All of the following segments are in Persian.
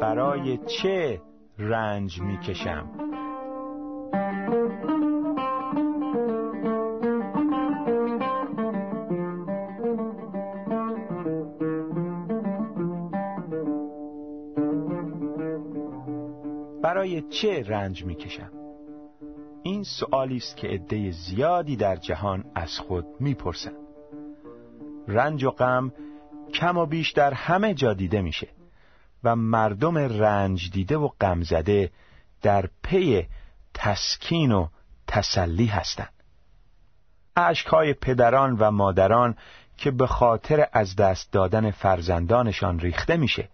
برای چه رنج می‌کشم؟ برای چه رنج می‌کشم؟ این سوالی است که عده زیادی در جهان از خود می‌پرسند رنج و غم کم و بیش در همه جا دیده میشه و مردم رنج دیده و غم زده در پی تسکین و تسلی هستند اشکهای پدران و مادران که به خاطر از دست دادن فرزندانشان ریخته میشه.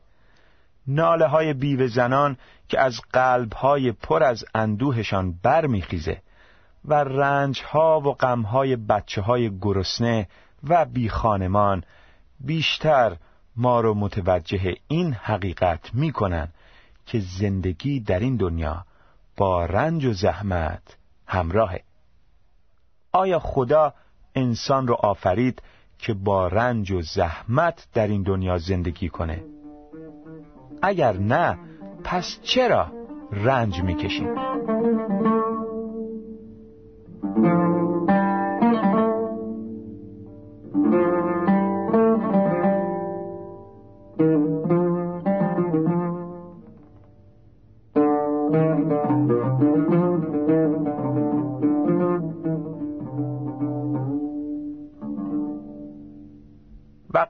ناله های بیوه زنان که از قلب های پر از اندوهشان برمیخیزه و رنج ها و غم های بچه های گرسنه و بی خانمان بیشتر ما رو متوجه این حقیقت می‌کنن که زندگی در این دنیا با رنج و زحمت همراهه آیا خدا انسان رو آفرید که با رنج و زحمت در این دنیا زندگی کنه؟ اگر نه پس چرا رنج می‌کشیم؟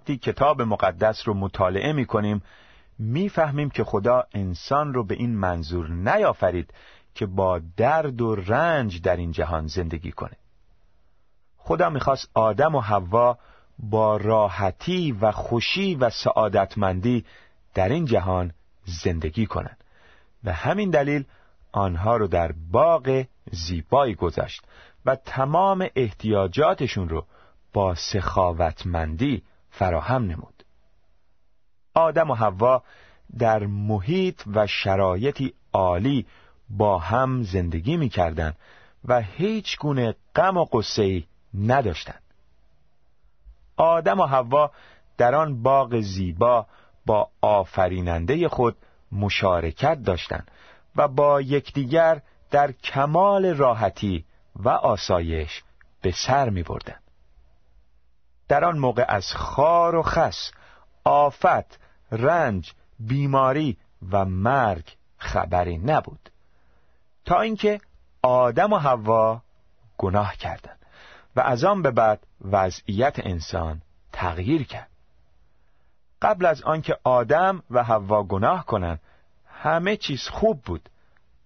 وقتی کتاب مقدس رو مطالعه می کنیم می‌فهمیم که خدا انسان رو به این منظور نیافرید که با درد و رنج در این جهان زندگی کنه. خدا می‌خواست آدم و حوا با راحتی و خوشی و سعادتمندی در این جهان زندگی کنند. و همین دلیل آنها رو در باغ زیبایی گذاشت و تمام احتیاجاتشون رو با سخاوتمندی فراهم نمود آدم و حوا در محیط و شرایطی عالی با هم زندگی می کردن و هیچ گونه غم و قصه نداشتند. آدم و حوا در آن باغ زیبا با آفریننده خود مشارکت داشتند و با یکدیگر در کمال راحتی و آسایش به سر می بردن. در آن موقع از خار و خس، آفت، رنج، بیماری و مرگ خبری نبود. تا اینکه آدم و حوا گناه کردند و از آن به بعد وضعیت انسان تغییر کرد. قبل از آنکه آدم و حوا گناه کنند همه چیز خوب بود.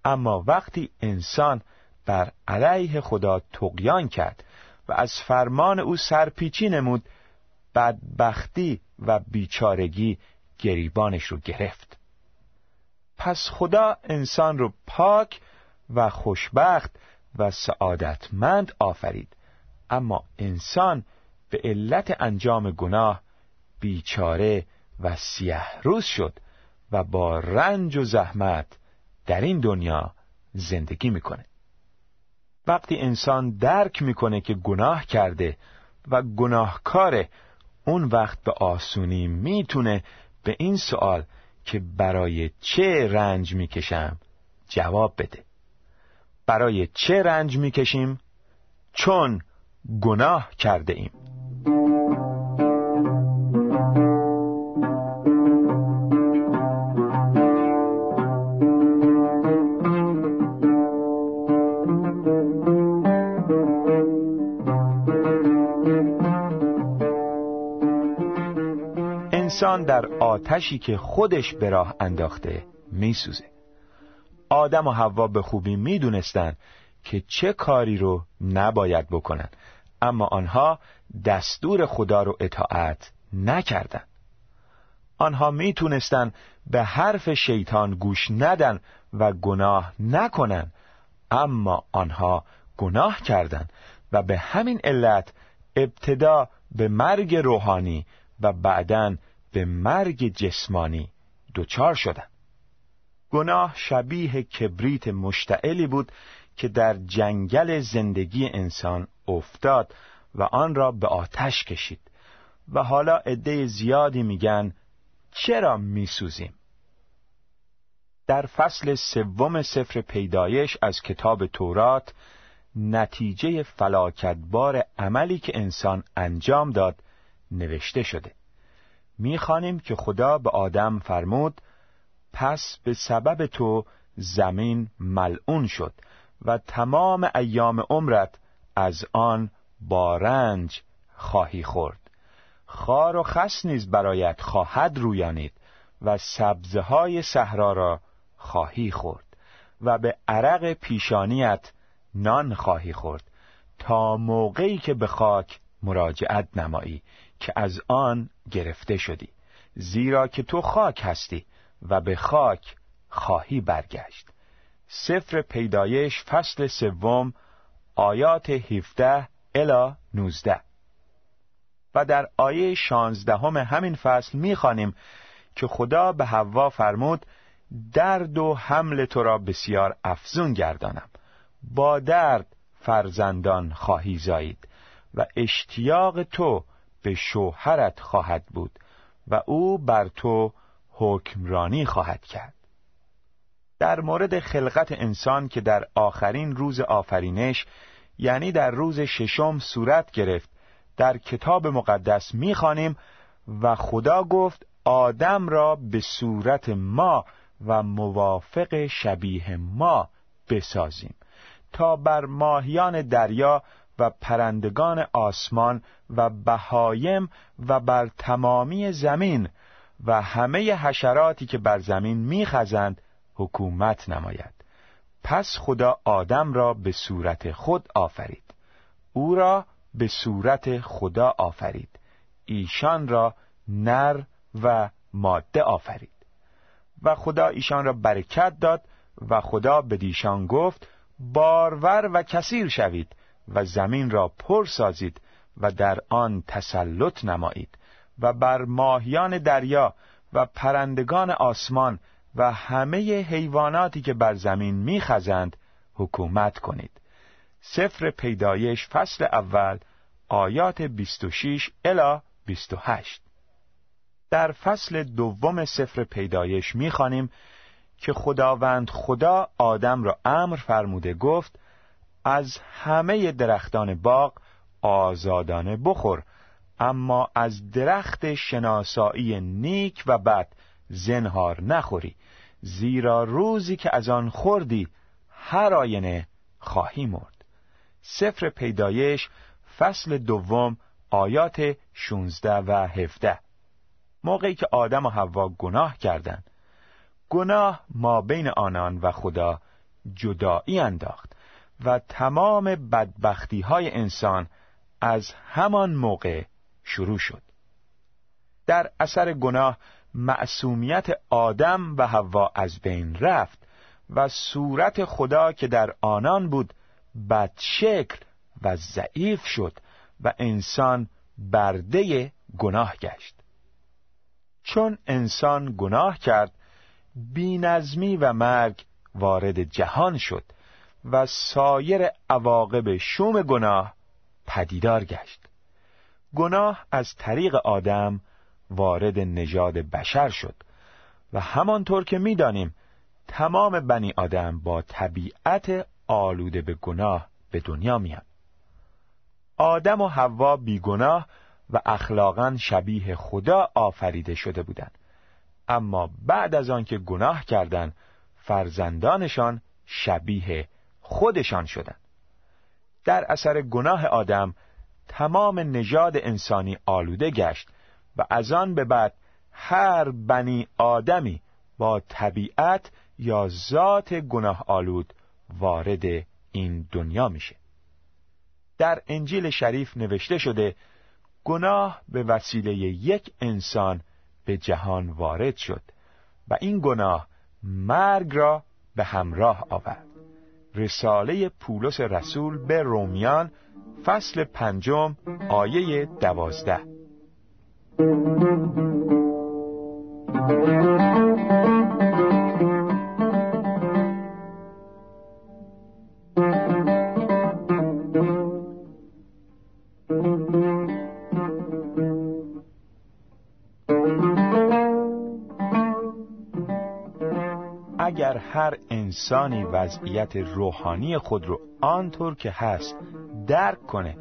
اما وقتی انسان بر علیه خدا تقیان کرد و از فرمان او سرپیچی نمود بدبختی و بیچارگی گریبانش رو گرفت. پس خدا انسان رو پاک و خوشبخت و سعادتمند آفرید. اما انسان به علت انجام گناه بیچاره و سیه روز شد و با رنج و زحمت در این دنیا زندگی می‌کنه وقتی انسان درک می‌کنه که گناه کرده و گناهکاره اون وقت به آسونی می‌تونه به این سوال که برای چه رنج می‌کشم جواب بده. برای چه رنج می‌کشیم؟ چون گناه کرده ایم انسان در آتشی که خودش به راه انداخته میسوزه آدم و حوا به خوبی می‌دونستند که چه کاری رو نباید بکنن اما آنها دستور خدا رو اطاعت نکردند. آنها می‌تونستن به حرف شیطان گوش ندن و گناه نکنن اما آنها گناه کردند و به همین علت ابتدا به مرگ روحانی و بعدا به مرگ جسمانی دچار شدند. گناه شبیه کبریت مشتعلی بود که در جنگل زندگی انسان افتاد و آن را به آتش کشید و حالا عده زیادی میگن چرا میسوزیم؟ در فصل سوم سفر پیدایش از کتاب تورات نتیجه فلاکتبار عملی که انسان انجام داد نوشته شده. می‌خوانیم که خدا به آدم فرمود پس به سبب تو زمین ملعون شد و تمام ایام عمرت از آن با رنج خواهی خورد. خار و خس نیز برایت خواهد رویانید و سبزه های صحرا را خواهی خورد و به عرق پیشانیت نان خواهی خورد تا موقعی که به خاک مراجعت نمایی که از آن گرفته شدی زیرا که تو خاک هستی و به خاک خواهی برگشت. سفر پیدایش فصل سوم آیات 17 الی 19 و در آیه شانزدهم همین فصل می‌خوانیم که خدا به حوا فرمود درد و حمل تو را بسیار افزون گردانم. با درد فرزندان خواهی زایید و اشتیاق تو به شوهرت خواهد بود و او بر تو حکمرانی خواهد کرد. در مورد خلقت انسان که در آخرین روز آفرینش یعنی در روز ششم صورت گرفت در کتاب مقدس می‌خوانیم و خدا گفت آدم را به صورت ما و موافق شبیه ما بسازیم. تا بر ماهیان دریا و پرندگان آسمان و بهایم و بر تمامی زمین و همه حشراتی که بر زمین میخزند حکومت نماید. پس خدا آدم را به صورت خود آفرید. او را به صورت خدا آفرید. ایشان را نر و ماده آفرید. و خدا ایشان را برکت داد و خدا به دیشان گفت بارور و کثیر شوید و زمین را پر سازید و در آن تسلط نمایید و بر ماهیان دریا و پرندگان آسمان و همه حیواناتی که بر زمین میخزند حکومت کنید. سفر پیدایش فصل اول آیات 26 الی 28 در فصل دوم سفر پیدایش می‌خوانیم که خداوند خدا آدم را امر فرموده گفت از همه درختان باغ آزادانه بخور اما از درخت شناسایی نیک و بد زنهار نخوری زیرا روزی که از آن خوردی هر آینه خواهی مرد. سفر پیدایش فصل دوم آیات 16 و 17 موقعی که آدم و حوا گناه کردند. گناه ما بین آنان و خدا جدایی انداخت و تمام بدبختی های انسان از همان موقع شروع شد. در اثر گناه معصومیت آدم و حوا از بین رفت و صورت خدا که در آنان بود بدشکل و ضعیف شد و انسان برده گناه گشت. چون انسان گناه کرد بینظمی و مرگ وارد جهان شد و سایر عواقب شوم گناه پدیدار گشت. گناه از طریق آدم وارد نژاد بشر شد و همانطور که می‌دانیم تمام بنی آدم با طبیعت آلوده به گناه به دنیا میان. آدم و حوا بیگناه و اخلاقا شبیه خدا آفریده شده بودند. اما بعد از آنکه گناه کردند فرزندانشان شبیه خودشان شدند. در اثر گناه آدم تمام نژاد انسانی آلوده گشت و از آن به بعد هر بنی آدمی با طبیعت یا ذات گناه آلود وارد این دنیا میشه. در انجیل شریف نوشته شده گناه به وسیله یک انسان به جهان وارد شد و این گناه مرگ را به همراه آورد. رساله پولس رسول به رومیان فصل پنجم آیه دوازده. اگر هر انسانی وضعیت روحانی خود رو آنطور که هست درک کنه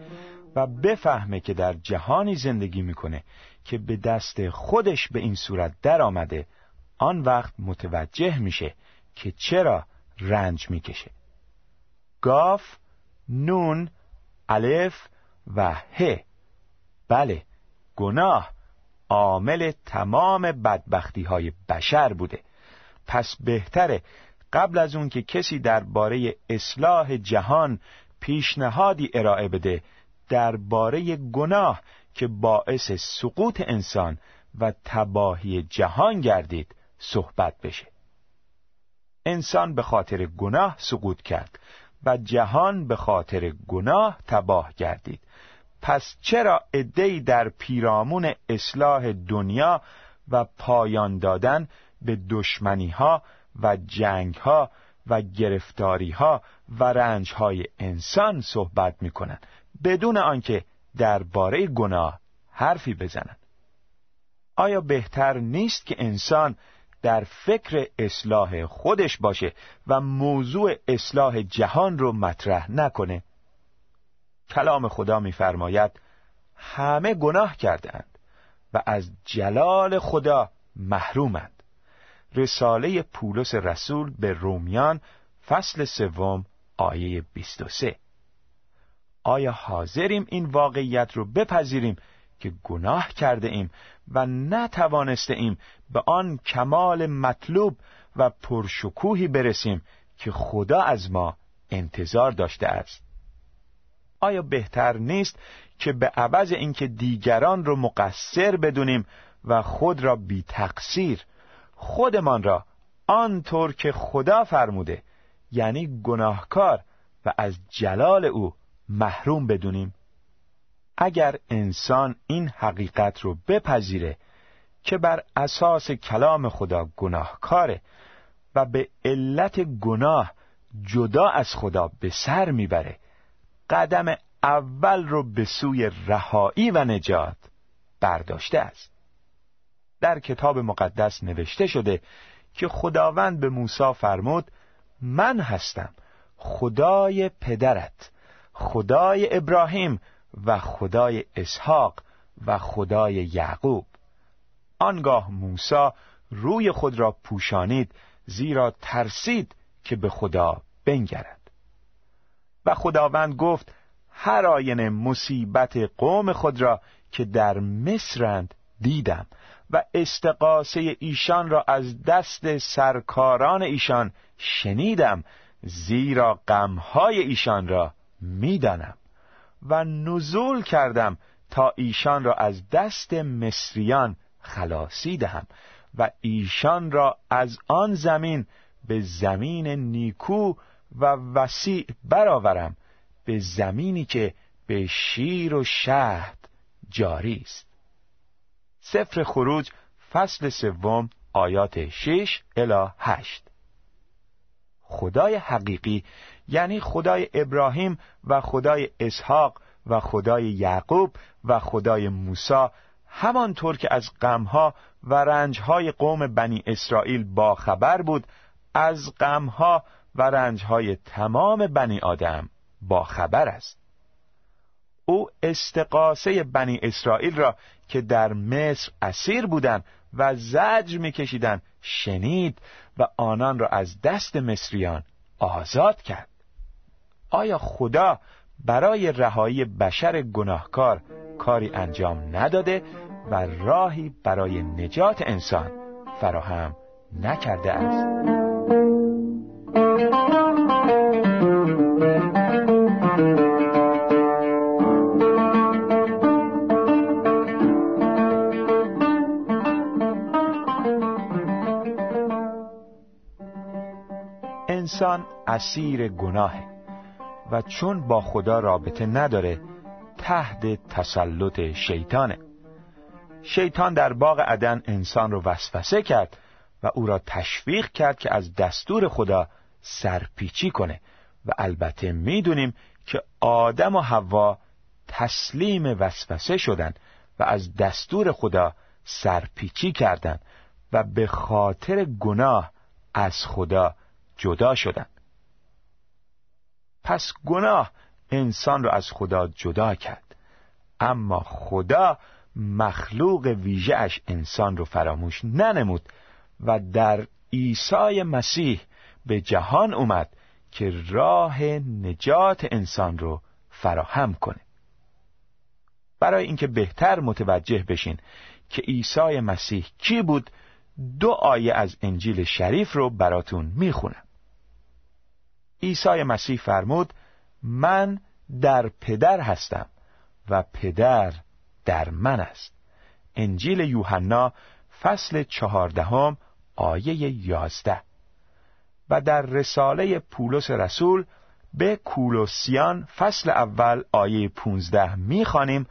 و بفهمه که در جهانی زندگی می‌کنه که به دست خودش به این صورت در آمده آن وقت متوجه میشه که چرا رنج می‌کشه. گاف نون الف و ه. بله گناه عامل تمام بدبختی های بشر بوده. پس بهتره. قبل از اون که کسی درباره اصلاح جهان پیشنهادی ارائه بده درباره گناه که باعث سقوط انسان و تباهی جهان گردید صحبت بشه. انسان به خاطر گناه سقوط کرد و جهان به خاطر گناه تباه گردید. پس چرا ادهی در پیرامون اصلاح دنیا و پایان دادن به دشمنی ها و جنگ ها و گرفتاری ها و رنج های انسان صحبت می کنند بدون آنکه درباره گناه حرفی بزنند. آیا بهتر نیست که انسان در فکر اصلاح خودش باشه و موضوع اصلاح جهان رو مطرح نکنه؟ کلام خدا میفرماید همه گناه کردند و از جلال خدا محرومند. رساله پولس رسول به رومیان فصل سوم آیه 23 آیا حاضریم این واقعیت رو بپذیریم که گناه کرده ایم و نتوانسته ایم به آن کمال مطلوب و پرشکوهی برسیم که خدا از ما انتظار داشته است؟ آیا بهتر نیست که به عوض اینکه دیگران رو مقصر بدونیم و خود را بی تقصیر خودمان را آنطور که خدا فرموده یعنی گناهکار و از جلال او محروم بدونیم. اگر انسان این حقیقت رو بپذیره که بر اساس کلام خدا گناهکاره و به علت گناه جدا از خدا به سر می‌بره قدم اول رو به سوی رهایی و نجات برداشته است. در کتاب مقدس نوشته شده که خداوند به موسی فرمود من هستم خدای پدرت خدای ابراهیم و خدای اسحاق و خدای یعقوب. آنگاه موسی روی خود را پوشانید زیرا ترسید که به خدا بنگرد. و خداوند گفت هر آینه مصیبت قوم خود را که در مصرند دیدم. و استقاسه ایشان را از دست سرکاران ایشان شنیدم زیرا غمهای ایشان را می‌دانم و نزول کردم تا ایشان را از دست مصریان خلاصی دهم و ایشان را از آن زمین به زمین نیکو و وسیع برآورم به زمینی که به شیر و شهد جاری است. سفر خروج فصل سوم آیات 6 الی 8 خدای حقیقی یعنی خدای ابراهیم و خدای اسحاق و خدای یعقوب و خدای موسی همانطور که از غمها و رنجهای قوم بنی اسرائیل با خبر بود از غمها و رنجهای تمام بنی آدم با خبر است. او استقاسه بنی اسرائیل را که در مصر اسیر بودند و زجر میکشیدند شنید و آنان را از دست مصریان آزاد کرد. آیا خدا برای رهایی بشر گناهکار کاری انجام نداده و راهی برای نجات انسان فراهم نکرده است؟ انسان اسیر گناهه و چون با خدا رابطه نداره تحت تسلط شیطانه. شیطان در باغ عدن انسان رو وسوسه کرد و او را تشویق کرد که از دستور خدا سرپیچی کنه و البته می‌دونیم که آدم و حوا تسلیم وسوسه شدند و از دستور خدا سرپیچی کردند و به خاطر گناه از خدا جدا شدند پس گناه انسان را از خدا جدا کرد. اما خدا مخلوق ویژهش انسان رو فراموش ننمود و در عیسی مسیح به جهان اومد که راه نجات انسان رو فراهم کنه. برای اینکه بهتر متوجه بشین که عیسی مسیح کی بود دو آیه از انجیل شریف رو براتون می‌خونم. عیسی مسیح فرمود من در پدر هستم و پدر در من است. انجیل یوحنا فصل چهاردهم آیه یازده. و در رساله پولس رسول به کولوسیان فصل اول آیه پونزده می‌خوانیم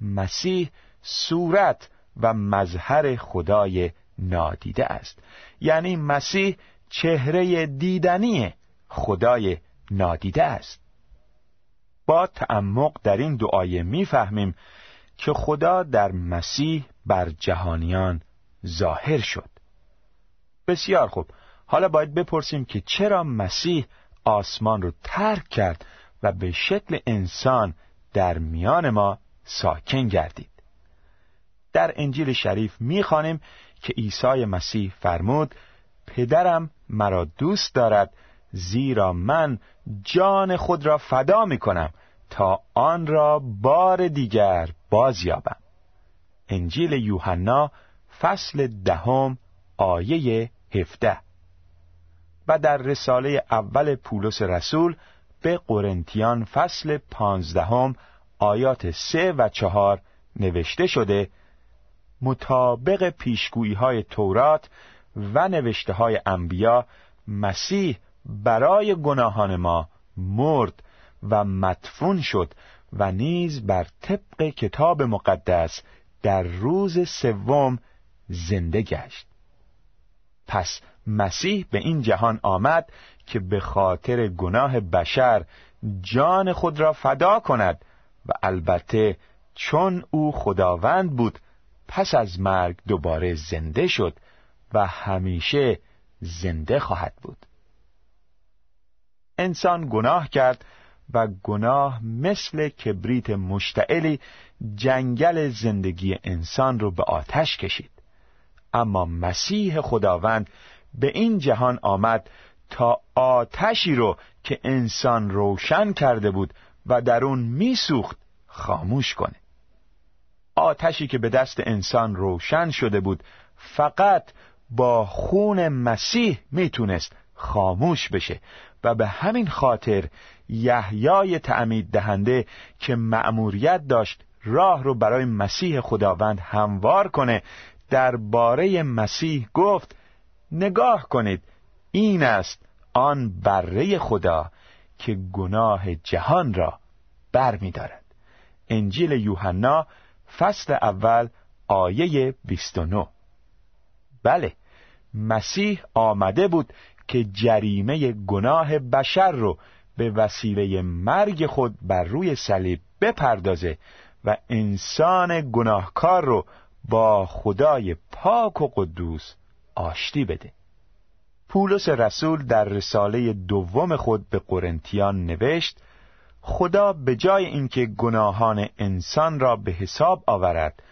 مسیح صورت و مظهر خدای نادیده است. یعنی مسیح چهره دیدنی خدای نادیده است. با تعمق در این دعای می‌فهمیم که خدا در مسیح بر جهانیان ظاهر شد. بسیار خوب. حالا باید بپرسیم که چرا مسیح آسمان رو ترک کرد و به شکل انسان در میان ما ساکن گردید؟ در انجیل شریف می‌خوانیم که عیسی مسیح فرمود پدرم مرا دوست دارد زیرا من جان خود را فدا می کنم تا آن را بار دیگر بازیابم. انجیل یوحنا فصل دهم آیه هفده. و در رساله اول پولس رسول به قرنتیان فصل پانزدهم آیات سه و چهار نوشته شده مطابق پیشگویی های تورات و نوشته های انبیا مسیح برای گناهان ما مرد و مدفون شد و نیز بر طبق کتاب مقدس در روز سوم زنده گشت. پس مسیح به این جهان آمد که به خاطر گناه بشر جان خود را فدا کند و البته چون او خداوند بود پس از مرگ دوباره زنده شد و همیشه زنده خواهد بود. انسان گناه کرد و گناه مثل کبریت مشتعلی جنگل زندگی انسان رو به آتش کشید. اما مسیح خداوند به این جهان آمد تا آتشی رو که انسان روشن کرده بود و در اون میسوخت خاموش کنه. آتشی که به دست انسان روشن شده بود فقط با خون مسیح می‌تونست خاموش بشه و به همین خاطر یحیای تعمید دهنده که مأموریت داشت راه رو برای مسیح خداوند هموار کنه درباره مسیح گفت نگاه کنید این است آن بره خدا که گناه جهان را بر می دارد. انجیل یوحنا فصل اول آیه 29 بله مسیح آمده بود که جریمه گناه بشر رو به وسیله مرگ خود بر روی صلیب بپردازه و انسان گناهکار رو با خدای پاک و قدوس آشتی بده. پولس رسول در رساله دوم خود به قرنتیان نوشت خدا به جای اینکه گناهان انسان را به حساب آورد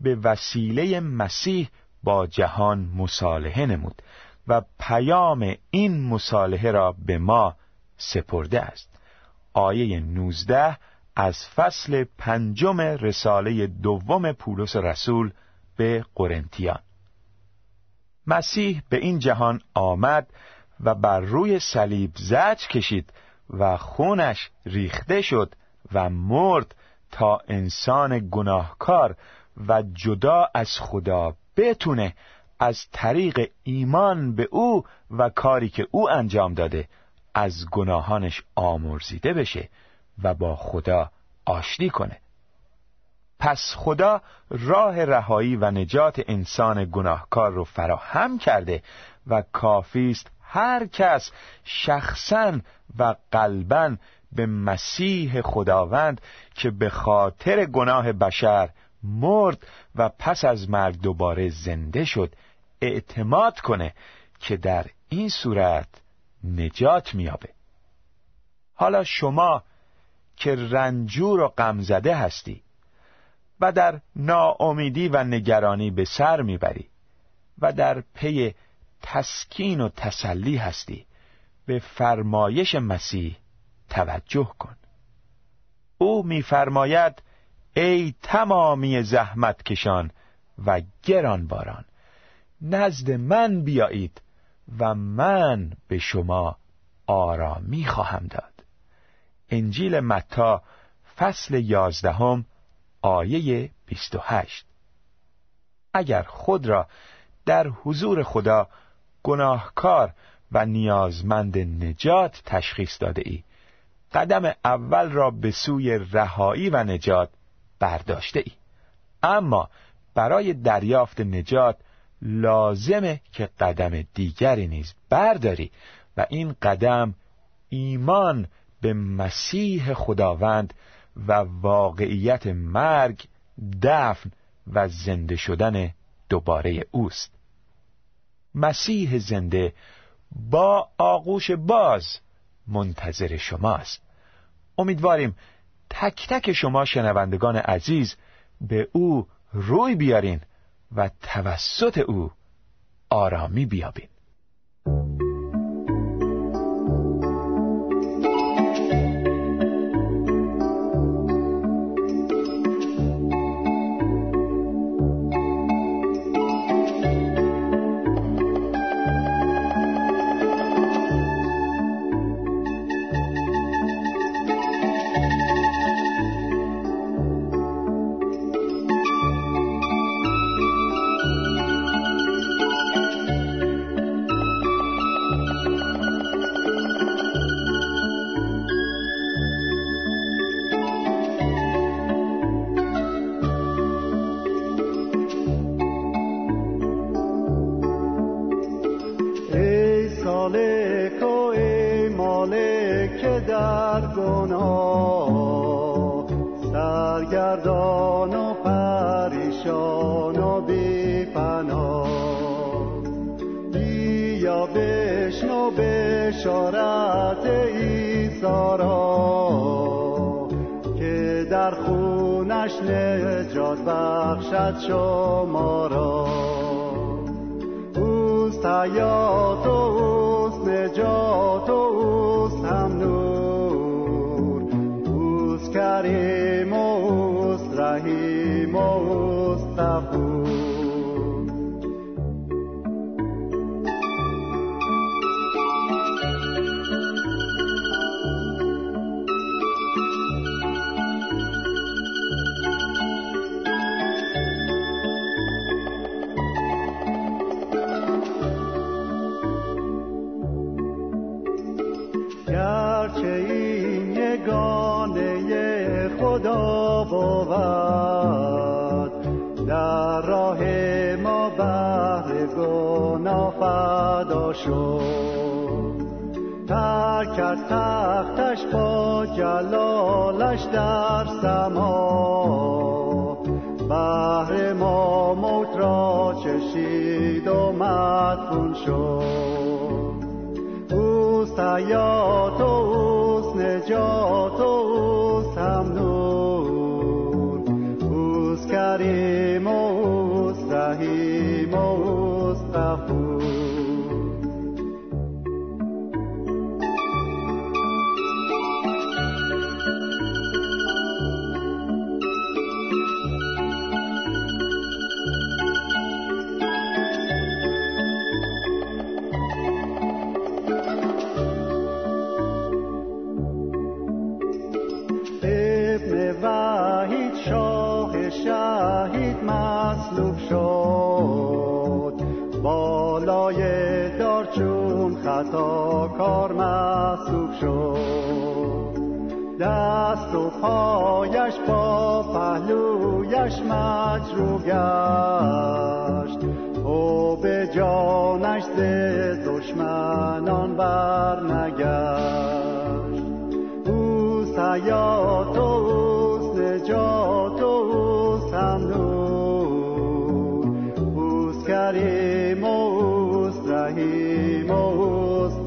به وسیله مسیح با جهان مصالحه نمود. و پیام این مصالحه را به ما سپرده است. آیه 19 از فصل پنجم رساله دوم پولس رسول به قرنتیان. مسیح به این جهان آمد و بر روی صلیب زج کشید و خونش ریخته شد و مرد تا انسان گناهکار و جدا از خدا بتونه از طریق ایمان به او و کاری که او انجام داده از گناهانش آمرزیده بشه و با خدا آشتی کنه. پس خدا راه رهایی و نجات انسان گناهکار رو فراهم کرده و کافی است هر کس شخصا و قلبا به مسیح خداوند که به خاطر گناه بشر مرد و پس از مرگ دوباره زنده شد اعتماد کنه که در این صورت نجات میابه حالا شما که رنجور و غمزده هستی و در ناامیدی و نگرانی به سر می‌بری و در پی تسکین و تسلی هستی به فرمایش مسیح توجه کن. او میفرماید ای تمامی زحمت کشان و گران باران نزد من بیایید و من به شما آرامی خواهم داد. انجیل متا فصل یازدهم آیه 28 اگر خود را در حضور خدا گناهکار و نیازمند نجات تشخیص داده ای قدم اول را به سوی رهایی و نجات برداشته ای. اما برای دریافت نجات لازمه که قدم دیگری نیز برداری و این قدم ایمان به مسیح خداوند و واقعیت مرگ دفن و زنده شدن دوباره اوست. مسیح زنده با آغوش باز منتظر شماست. امیدواریم تک تک شما شنوندگان عزیز به او روی بیارین و توسط او آرامی بیابین شما را. اوست حیات و اوست نجات و اوست هم نور. اوست کریم شد. ترک تختش با جلالش در سما. بهر ما موت را چشید و مدفون شد. اوست حیات و اوست نجات و گشت او به جانش ز دشمنان بر نگشت او سیاد و نجات و سمنون. اوست کریم اوست رحیم اوست